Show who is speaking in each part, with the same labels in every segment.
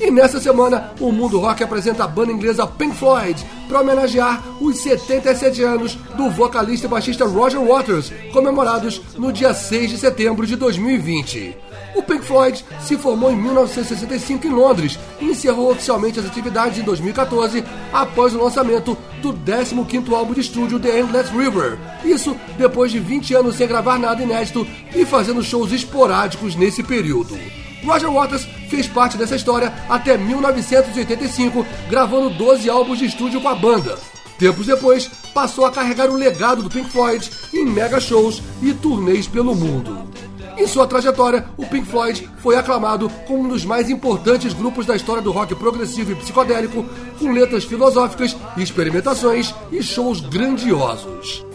Speaker 1: E nessa semana, o Mundo Rock apresenta a banda inglesa Pink Floyd para homenagear os 77 anos do vocalista e baixista Roger Waters, comemorados no dia 6 de setembro de 2020. O Pink Floyd se formou em 1965 em Londres e encerrou oficialmente as atividades em 2014 após o lançamento do 15º álbum de estúdio The Endless River. Isso depois de 20 anos sem gravar nada inédito e fazendo shows esporádicos nesse período. Roger Waters fez parte dessa história até 1985, gravando 12 álbuns de estúdio com a banda. Tempos depois, passou a carregar o legado do Pink Floyd em mega shows e turnês pelo mundo. Em sua trajetória, o Pink Floyd foi aclamado como um dos mais importantes grupos da história do rock progressivo e psicodélico, com letras filosóficas, experimentações e shows grandiosos.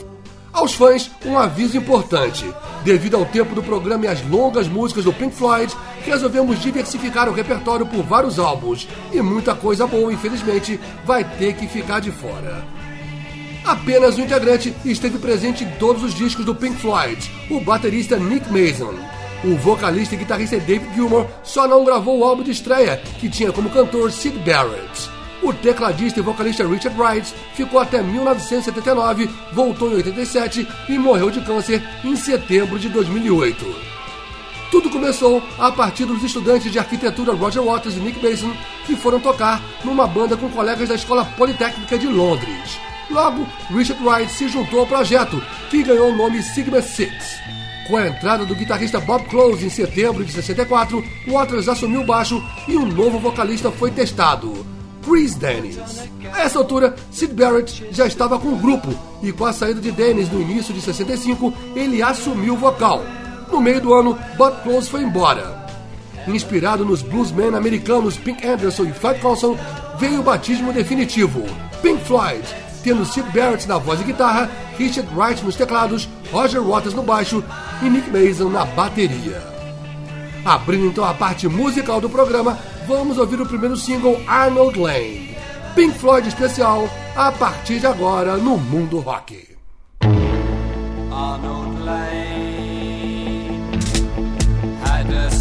Speaker 1: Aos fãs, um aviso importante. Devido ao tempo do programa e às longas músicas do Pink Floyd, resolvemos diversificar o repertório por vários álbuns. E muita coisa boa, infelizmente, vai ter que ficar de fora. Apenas um integrante esteve presente em todos os discos do Pink Floyd, o baterista Nick Mason. O vocalista e guitarrista David Gilmour só não gravou o álbum de estreia, que tinha como cantor Sid Barrett. O tecladista e vocalista Richard Wright ficou até 1979, voltou em 87 e morreu de câncer em setembro de 2008. Tudo começou a partir dos estudantes de arquitetura Roger Waters e Nick Mason, que foram tocar numa banda com colegas da Escola Politécnica de Londres. Logo, Richard Wright se juntou ao projeto, que ganhou o nome Sigma Six. Com a entrada do guitarrista Bob Close em setembro de 64, Waters assumiu o baixo e um novo vocalista foi testado. Chris Dennis. A essa altura, Sid Barrett já estava com o grupo e com a saída de Dennis no início de 65, ele assumiu o vocal. No meio do ano, Bob Close foi embora. Inspirado nos bluesmen americanos Pink Anderson e Floyd Colson, veio o batismo definitivo. Pink Floyd, tendo Sid Barrett na voz e guitarra, Richard Wright nos teclados, Roger Waters no baixo e Nick Mason na bateria. Abrindo então a parte musical do programa, vamos ouvir o primeiro single Arnold Lane. Pink Floyd especial, a partir de agora no Mundo Rock. Arnold Lane had a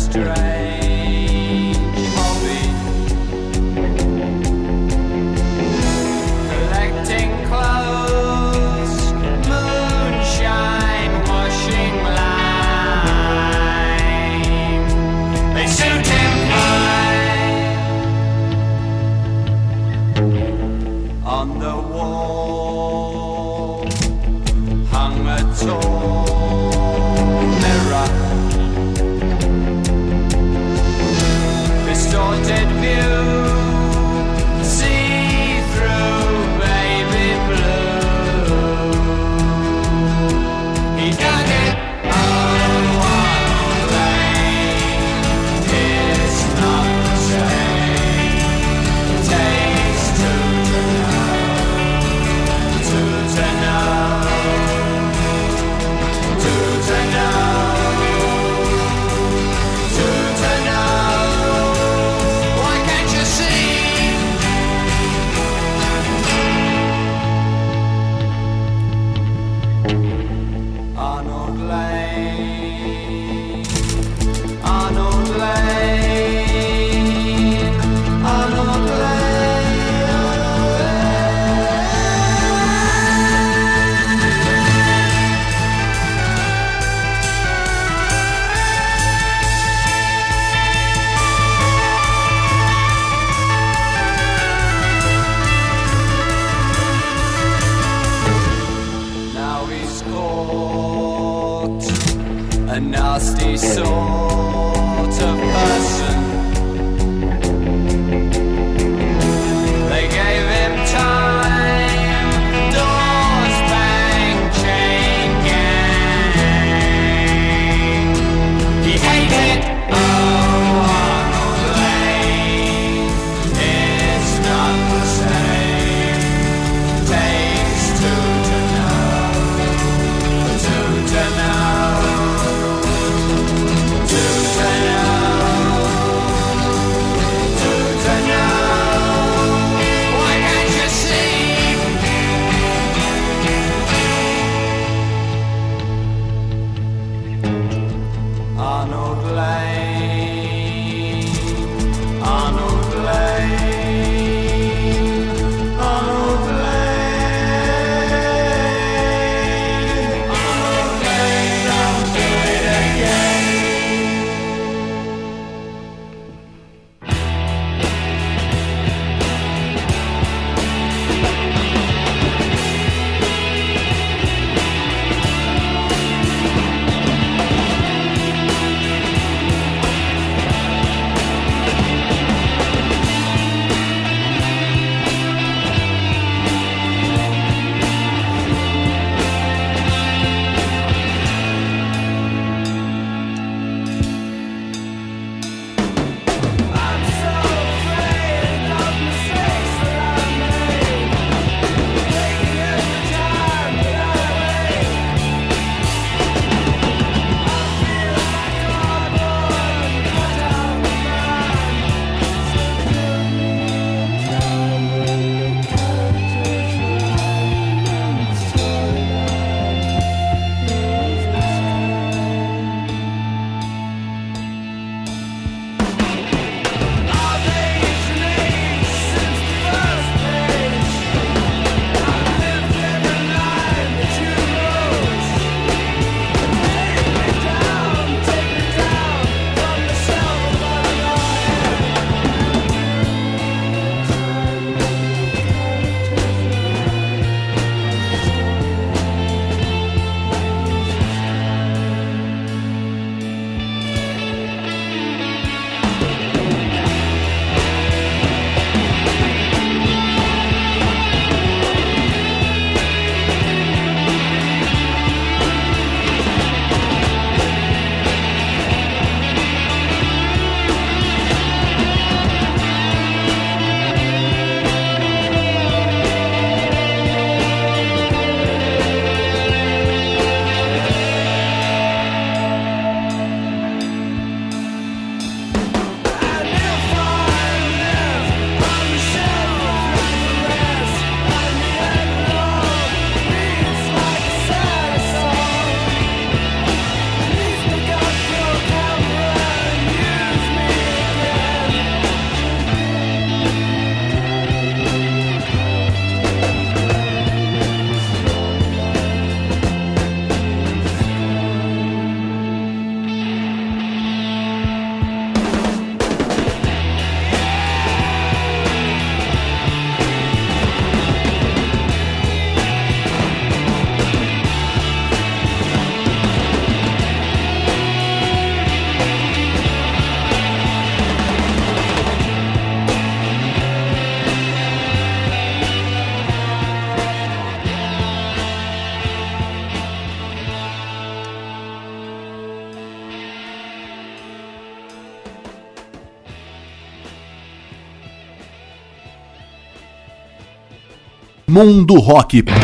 Speaker 2: Mundo Rock.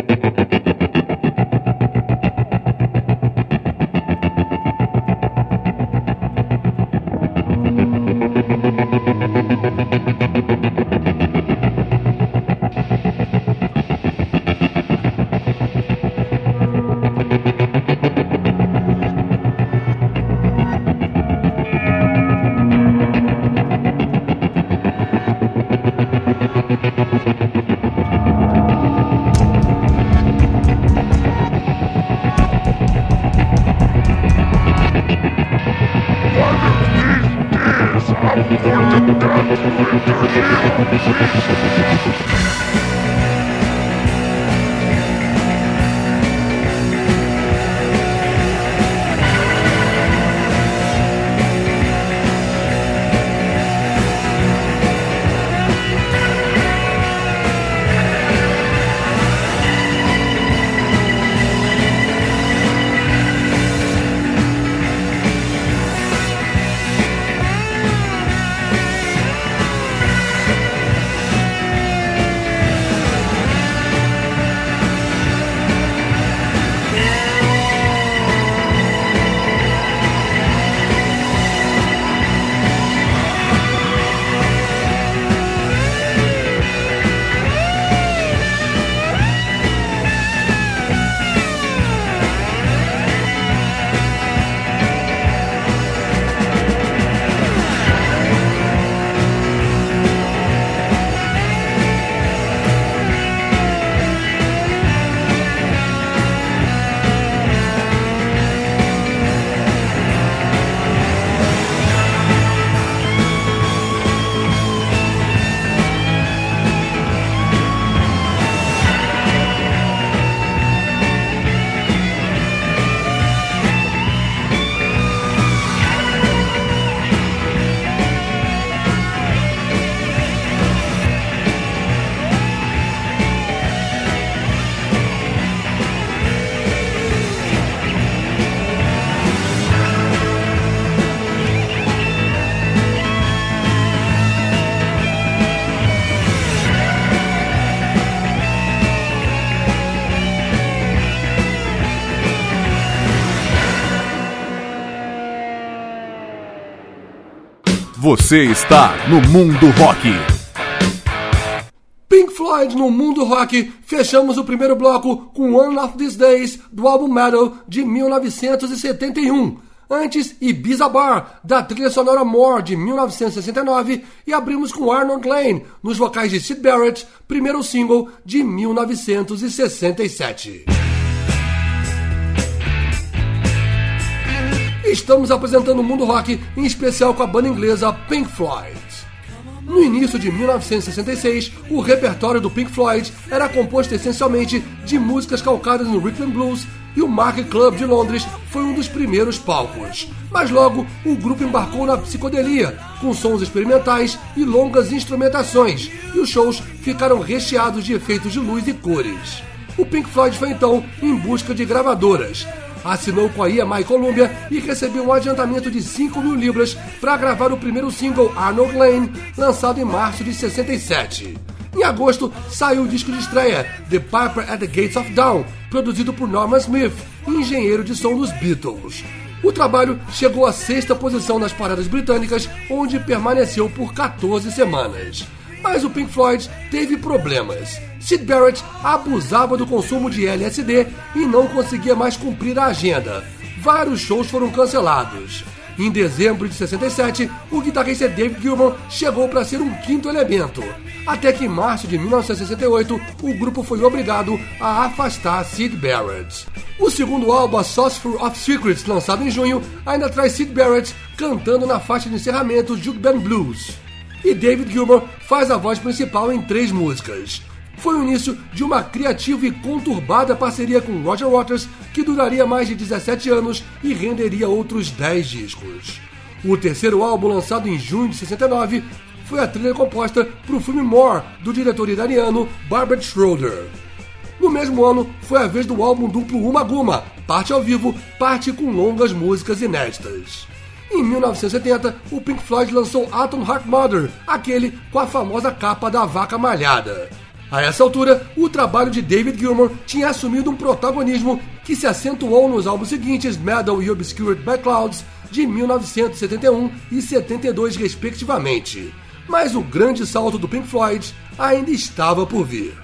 Speaker 3: Você está no Mundo Rock.
Speaker 1: Pink Floyd no Mundo Rock. Fechamos o primeiro bloco com One of These Days do álbum Metal de 1971. Antes, Ibiza Bar, da trilha sonora More, de 1969, e abrimos com Arnold Lane, nos vocais de Sid Barrett, primeiro single de 1967. Estamos apresentando o mundo rock, em especial com a banda inglesa Pink Floyd. No início de 1966, o repertório do Pink Floyd era composto essencialmente de músicas calcadas no rhythm blues e o Mark Club de Londres foi um dos primeiros palcos. Mas logo o grupo embarcou na psicodelia, com sons experimentais e longas instrumentações, e os shows ficaram recheados de efeitos de luz e cores. O Pink Floyd foi então em busca de gravadoras, assinou com a EMI Columbia e recebeu um adiantamento de 5 mil libras para gravar o primeiro single Arnold Lane, lançado em março de 67. Em agosto, saiu o disco de estreia, The Piper at the Gates of Dawn, produzido por Norman Smith, engenheiro de som dos Beatles. O trabalho chegou à sexta posição nas paradas britânicas, onde permaneceu por 14 semanas. Mas o Pink Floyd teve problemas. Sid Barrett abusava do consumo de LSD e não conseguia mais cumprir a agenda. Vários shows foram cancelados. Em dezembro de 67, o guitarrista David Gilmour chegou para ser um quinto elemento. Até que em março de 1968, o grupo foi obrigado a afastar Sid Barrett. O segundo álbum, A of Secrets, lançado em junho, ainda traz Sid Barrett cantando na faixa de encerramento Juke Blues e David Gilmour faz a voz principal em três músicas. Foi o início de uma criativa e conturbada parceria com Roger Waters que duraria mais de 17 anos e renderia outros 10 discos. O terceiro álbum, lançado em junho de 69, foi a trilha composta para o filme More, do diretor iraniano Barbara Schroeder. No mesmo ano, foi a vez do álbum duplo Uma Guma, parte ao vivo, parte com longas músicas inéditas. Em 1970, o Pink Floyd lançou Atom Heart Mother, aquele com a famosa capa da vaca malhada. A essa altura, o trabalho de David Gilmour tinha assumido um protagonismo que se acentuou nos álbuns seguintes Metal e Obscured by Clouds, de 1971 e 72, respectivamente. Mas o grande salto do Pink Floyd ainda estava por vir.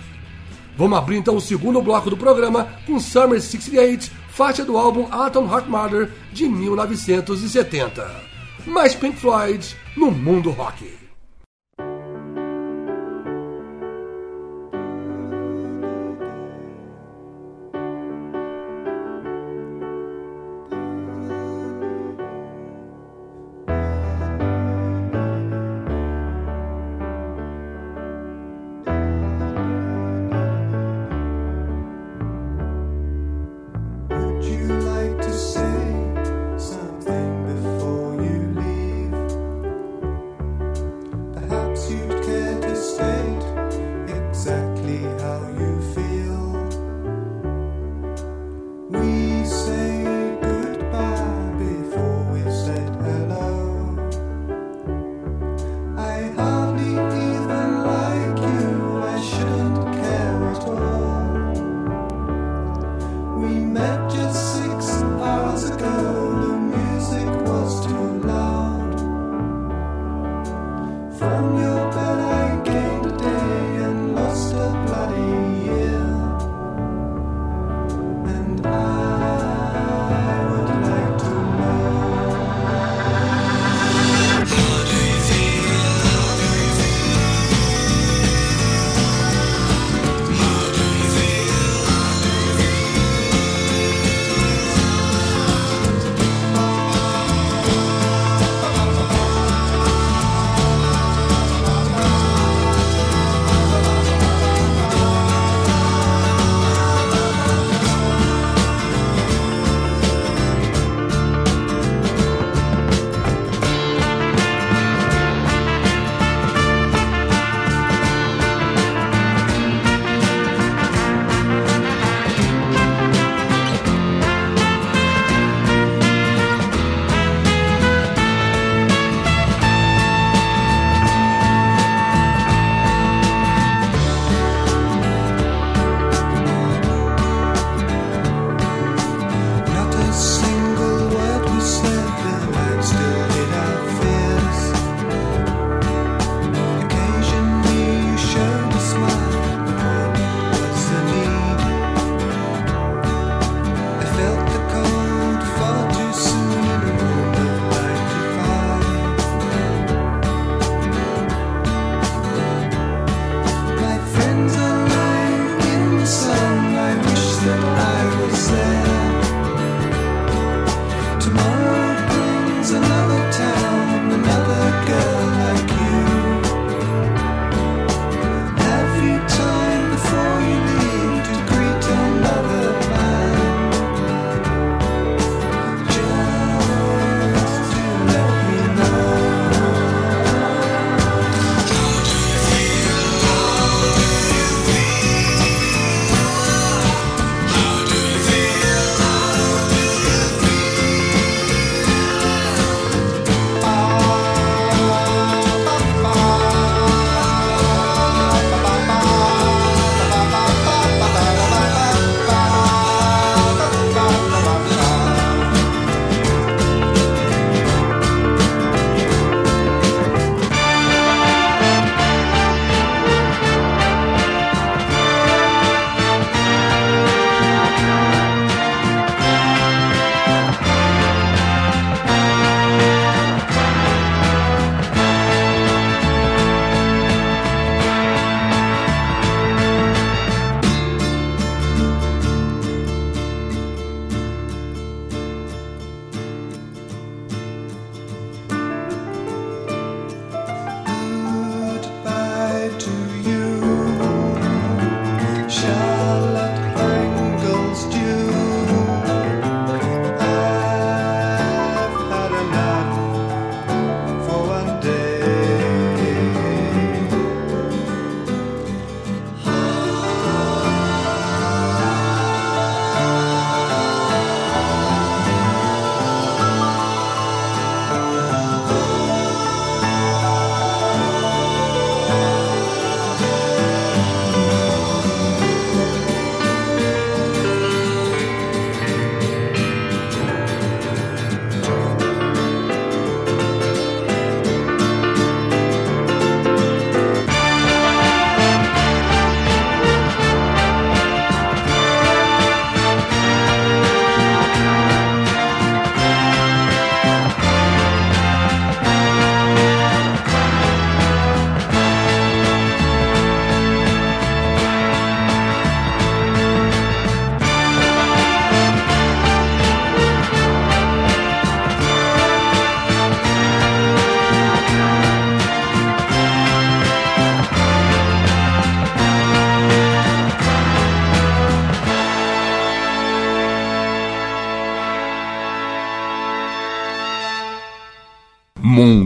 Speaker 1: Vamos abrir então o segundo bloco do programa com Summer 68, faixa do álbum Atom Heart Mother de 1970. Mais Pink Floyd no mundo rock.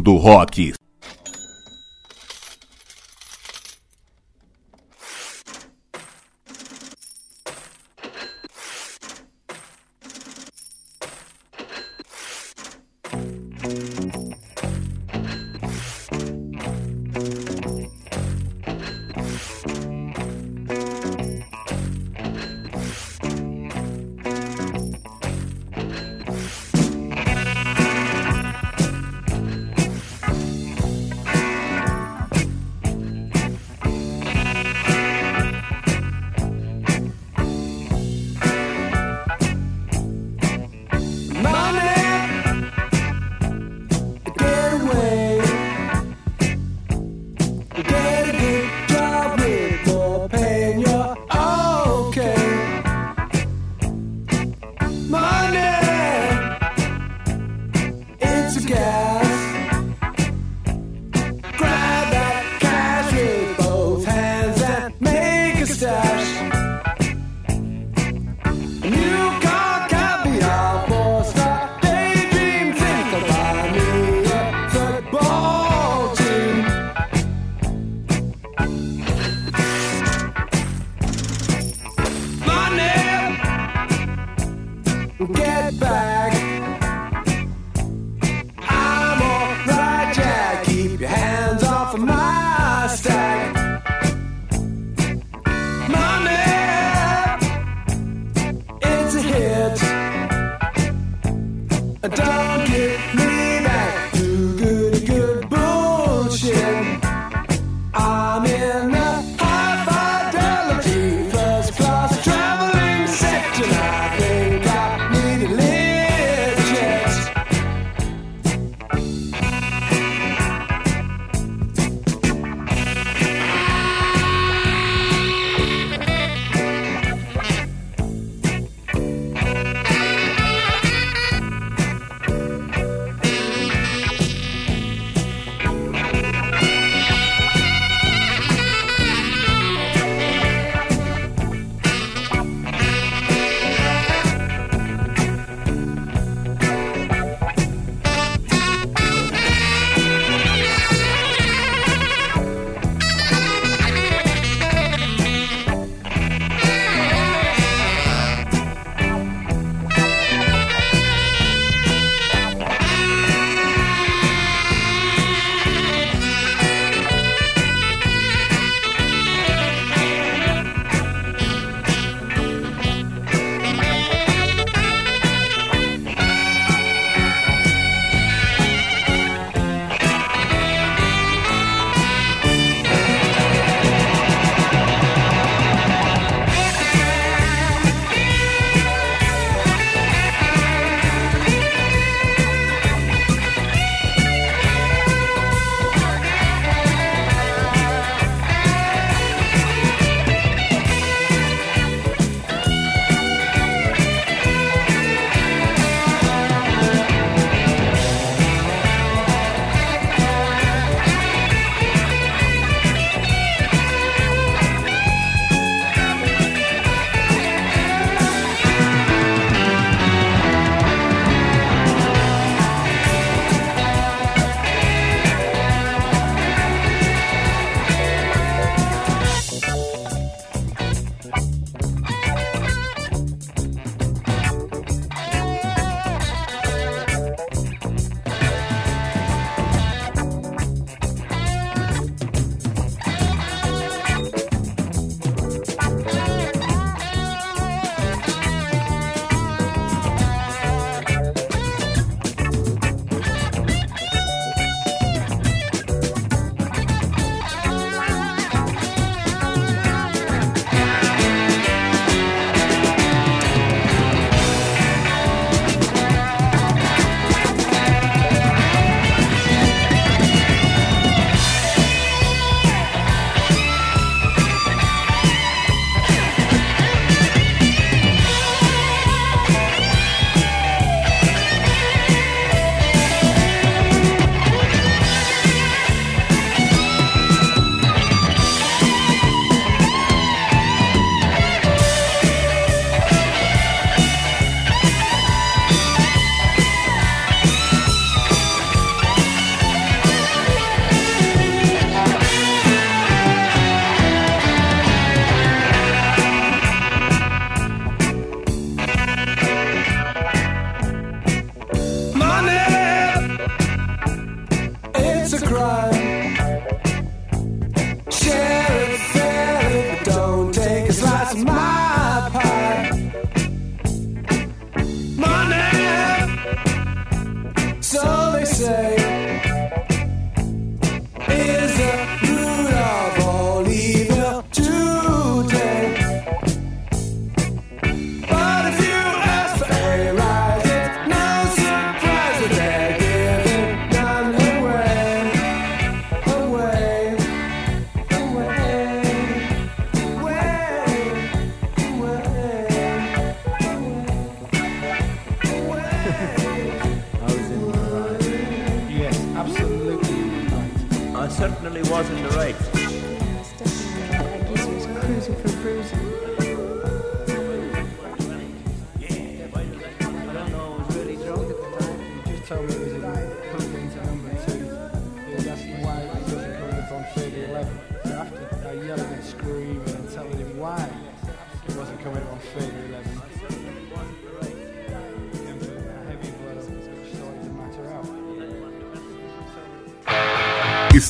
Speaker 3: Mundo Rock.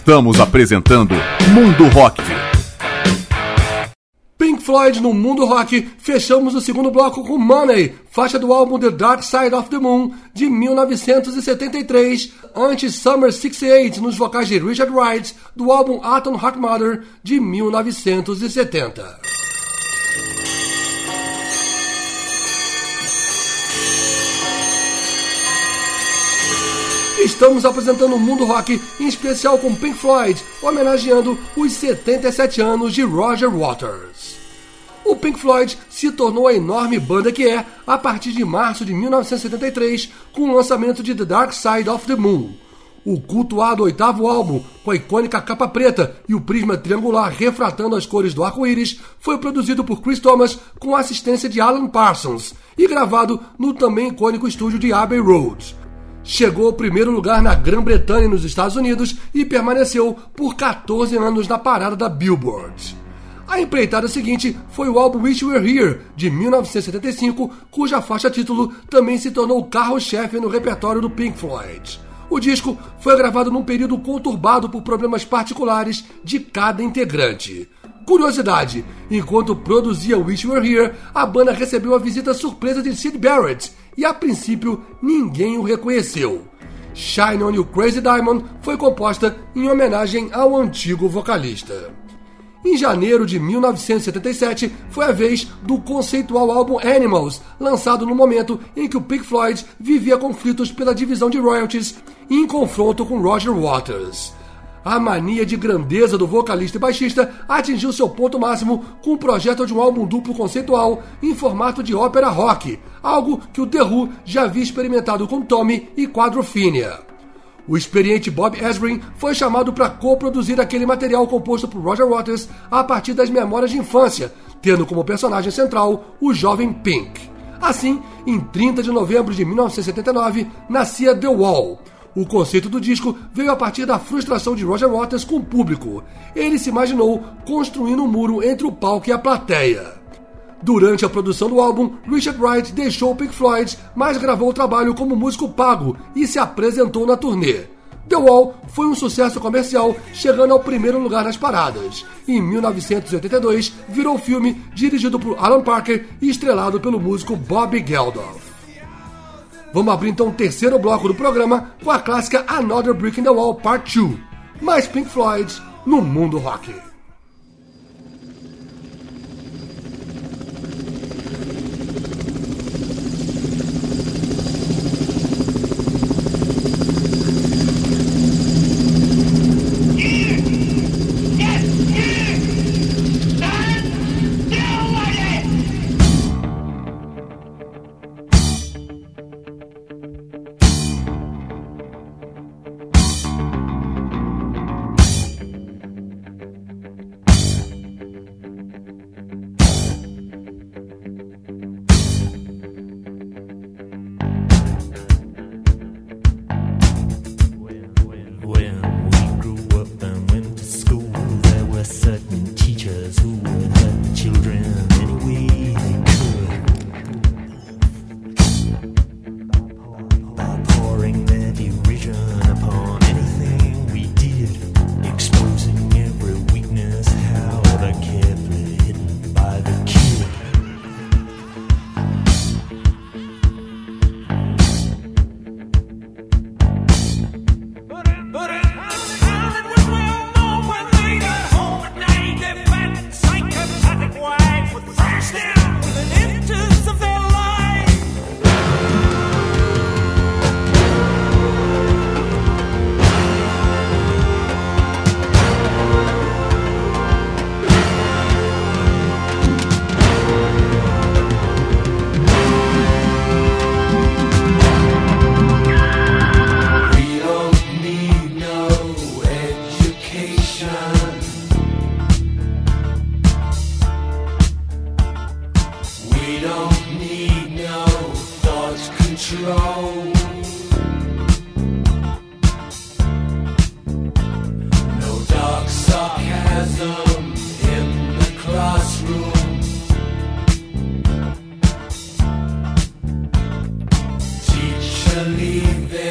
Speaker 3: Estamos apresentando Mundo Rock.
Speaker 1: Pink Floyd no mundo rock, fechamos o segundo bloco com Money, faixa do álbum The Dark Side of the Moon, de 1973, antes Summer 68, nos vocais de Richard Wright, do álbum Atom Heart Mother, de 1970. Estamos apresentando o mundo rock, em especial com Pink Floyd, homenageando os 77 anos de Roger Waters. O Pink Floyd se tornou a enorme banda que é a partir de março de 1973, com o lançamento de The Dark Side of the Moon. O cultuado oitavo álbum, com a icônica capa preta e o prisma triangular refratando as cores do arco-íris, foi produzido por Chris Thomas com a assistência de Alan Parsons e gravado no também icônico estúdio de Abbey Road. Chegou ao primeiro lugar na Grã-Bretanha e nos Estados Unidos e permaneceu por 14 anos na parada da Billboard. A empreitada seguinte foi o álbum Wish Were Here, de 1975, cuja faixa título também se tornou carro-chefe no repertório do Pink Floyd. O disco foi gravado num período conturbado por problemas particulares de cada integrante. Curiosidade: enquanto produzia Wish Were Here, a banda recebeu a visita surpresa de Sid Barrett e a princípio ninguém o reconheceu. Shine On You Crazy Diamond foi composta em homenagem ao antigo vocalista. Em janeiro de 1977, foi a vez do conceitual álbum Animals, lançado no momento em que o Pink Floyd vivia conflitos pela divisão de royalties em confronto com Roger Waters. A mania de grandeza do vocalista e baixista atingiu seu ponto máximo com o projeto de um álbum duplo conceitual em formato de ópera rock, algo que o The Who já havia experimentado com Tommy e Quadrophenia. O experiente Bob Ezrin foi chamado para co-produzir aquele material composto por Roger Waters a partir das memórias de infância, tendo como personagem central o jovem Pink. Assim, em 30 de novembro de 1979, nascia The Wall. O conceito do disco veio a partir da frustração de Roger Waters com o público. Ele se imaginou construindo um muro entre o palco e a plateia. Durante a produção do álbum, Richard Wright deixou o Pink Floyd, mas gravou o trabalho como músico pago e se apresentou na turnê. The Wall foi um sucesso comercial, chegando ao primeiro lugar nas paradas. Em 1982, virou filme dirigido por Alan Parker e estrelado pelo músico Bob Geldof. Vamos abrir então o terceiro bloco do programa com a clássica Another Brick in the Wall Part 2, mais Pink Floyd no mundo rock.
Speaker 2: believe it.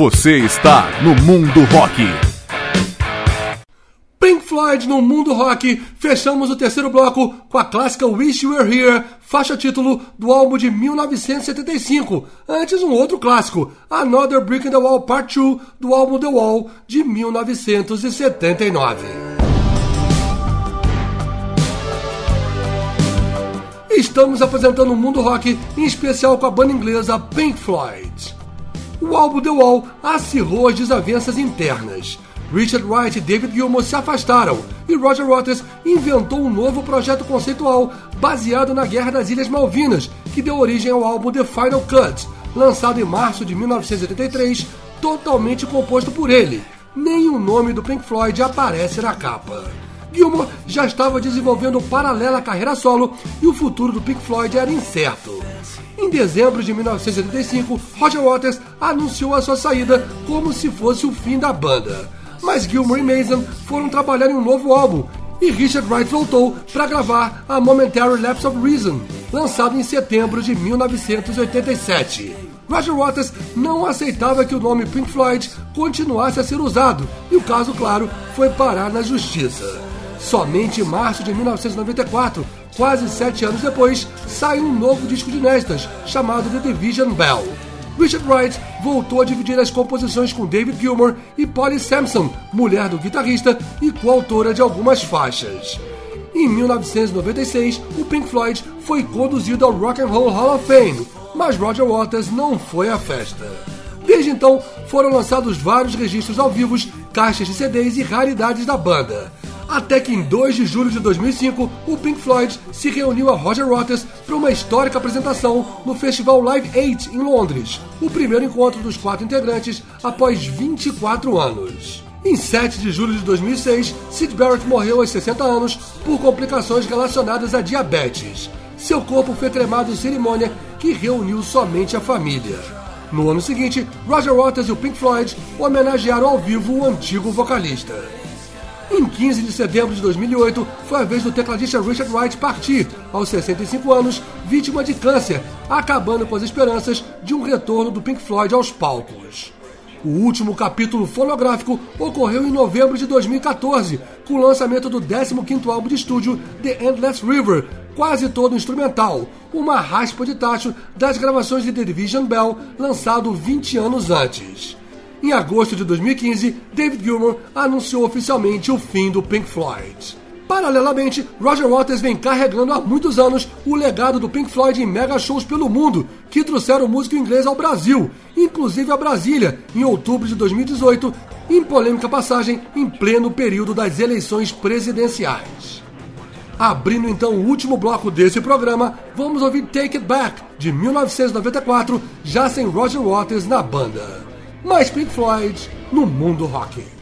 Speaker 2: Você está no Mundo Rock.
Speaker 1: Pink Floyd no mundo rock, fechamos o terceiro bloco com a clássica Wish You Were Here, faixa título do álbum de 1975. Antes, um outro clássico, Another Brick in the Wall Part 2, do álbum The Wall de 1979. Estamos apresentando o mundo rock, em especial com a banda inglesa Pink Floyd. O álbum The Wall acirrou as desavenças internas. Richard Wright e David Gilmour se afastaram e Roger Waters inventou um novo projeto conceitual baseado na Guerra das Ilhas Malvinas, que deu origem ao álbum The Final Cut, lançado em março de 1983, totalmente composto por ele. Nem o nome do Pink Floyd aparece na capa. Gilmour já estava desenvolvendo paralela carreira solo e o futuro do Pink Floyd era incerto. Em dezembro de 1985, Roger Waters anunciou a sua saída como se fosse o fim da banda. Mas Gilmour e Mason foram trabalhar em um novo álbum e Richard Wright voltou para gravar a Momentary Lapse of Reason, lançado em setembro de 1987. Roger Waters não aceitava que o nome Pink Floyd continuasse a ser usado e o caso, claro, foi parar na justiça. Somente em março de 1994, quase sete anos depois, saiu um novo disco de inéditas chamado The Division Bell. Richard Wright voltou a dividir as composições com David Gilmour e Polly Sampson, mulher do guitarrista e coautora de algumas faixas. Em 1996, o Pink Floyd foi conduzido ao Rock and Roll Hall of Fame, mas Roger Waters não foi à festa. Desde então, foram lançados vários registros ao vivo, caixas de CDs e raridades da banda. Até que em 2 de julho de 2005, o Pink Floyd se reuniu a Roger Waters para uma histórica apresentação no festival Live 8 em Londres, o primeiro encontro dos quatro integrantes após 24 anos. Em 7 de julho de 2006, Sid Barrett morreu aos 60 anos por complicações relacionadas à diabetes. Seu corpo foi cremado em cerimônia que reuniu somente a família. No ano seguinte, Roger Waters e o Pink Floyd homenagearam ao vivo o antigo vocalista. Em 15 de setembro de 2008, foi a vez do tecladista Richard Wright partir, aos 65 anos, vítima de câncer, acabando com as esperanças de um retorno do Pink Floyd aos palcos. O último capítulo fonográfico ocorreu em novembro de 2014, com o lançamento do 15º álbum de estúdio The Endless River, quase todo instrumental, uma raspa de tacho das gravações de The Division Bell, lançado 20 anos antes. Em agosto de 2015, David Gilmour anunciou oficialmente o fim do Pink Floyd. Paralelamente, Roger Waters vem carregando há muitos anos o legado do Pink Floyd em mega shows pelo mundo, que trouxeram o músico inglês ao Brasil, inclusive a Brasília, em outubro de 2018, em polêmica passagem em pleno período das eleições presidenciais. Abrindo então o último bloco desse programa, vamos ouvir Take It Back, de 1994, já sem Roger Waters na banda. Mais Pink Floyd no mundo rock.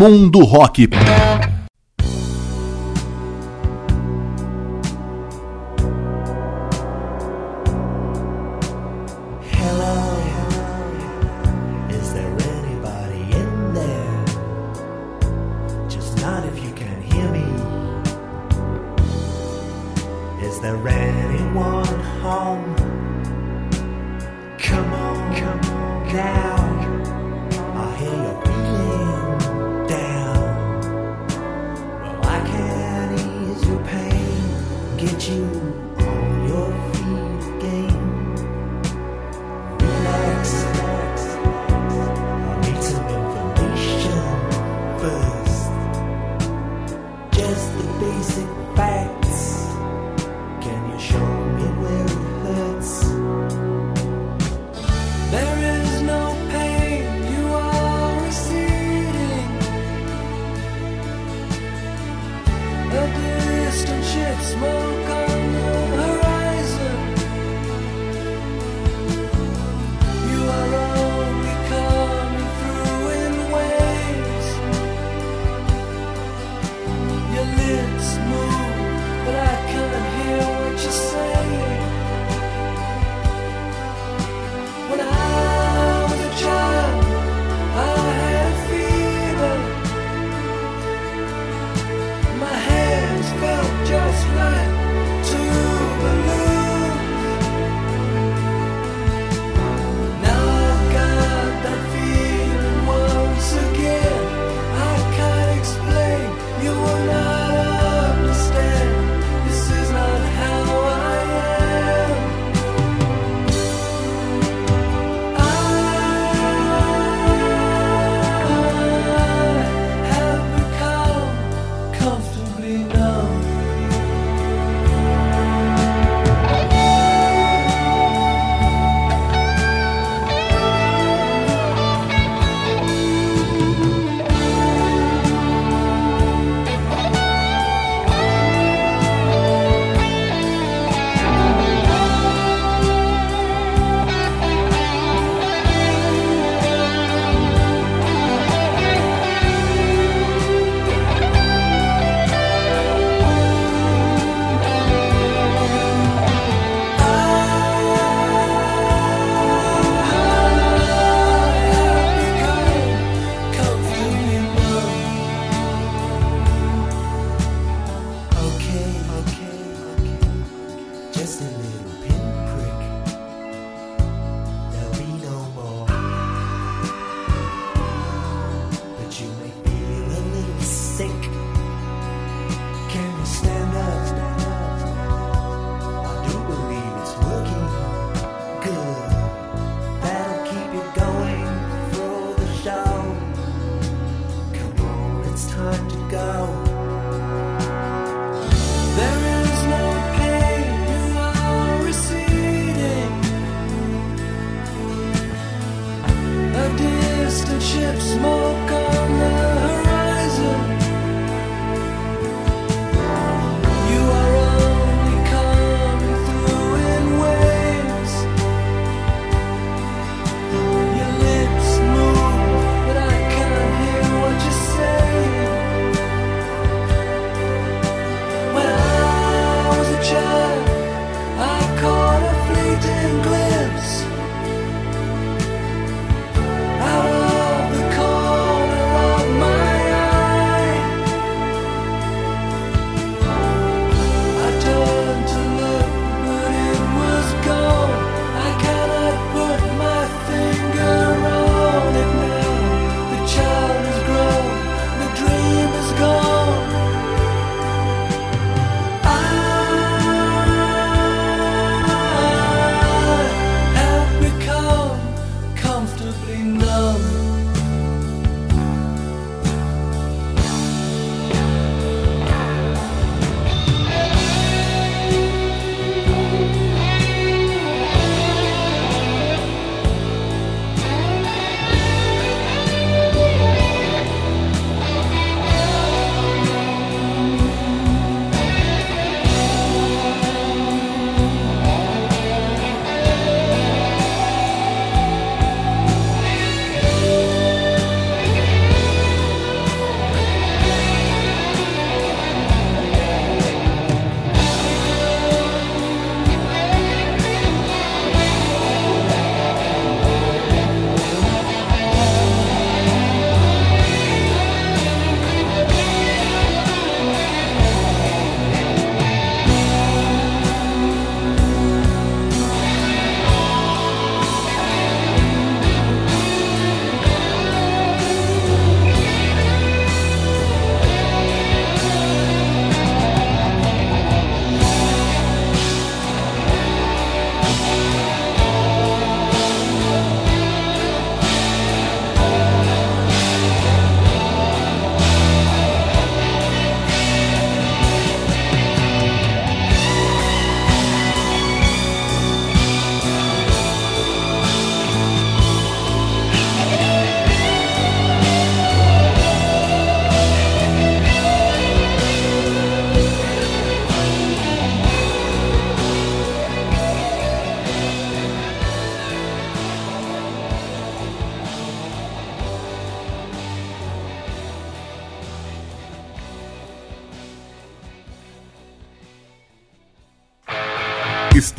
Speaker 3: Mundo Rock.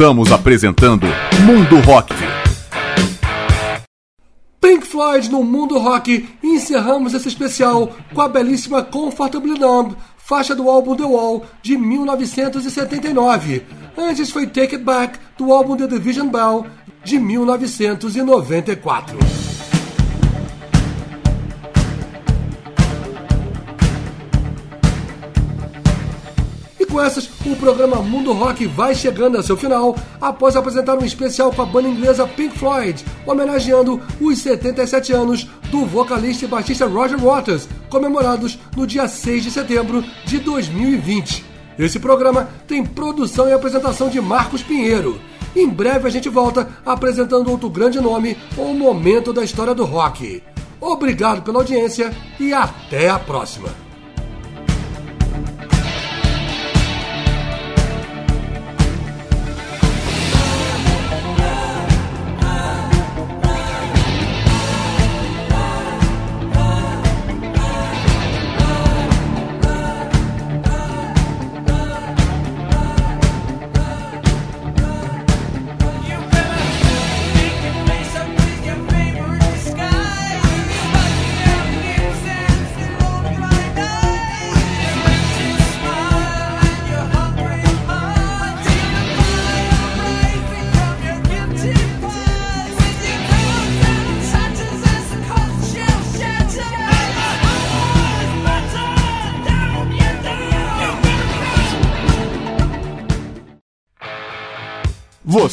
Speaker 3: Estamos apresentando Mundo Rock.
Speaker 1: Pink Floyd no Mundo Rock encerramos esse especial com a belíssima Comfortably Numb, faixa do álbum The Wall de 1979. Antes foi Take It Back do álbum The Division Bell de 1994. Com essas, o programa Mundo Rock vai chegando ao seu final, após apresentar um especial com a banda inglesa Pink Floyd, homenageando os 77 anos do vocalista e baixista Roger Waters, comemorados no dia 6 de setembro de 2020. Esse programa tem produção e apresentação de Marcos Pinheiro. Em breve a gente volta apresentando outro grande nome ou momento da história do rock. Obrigado pela audiência e até a próxima.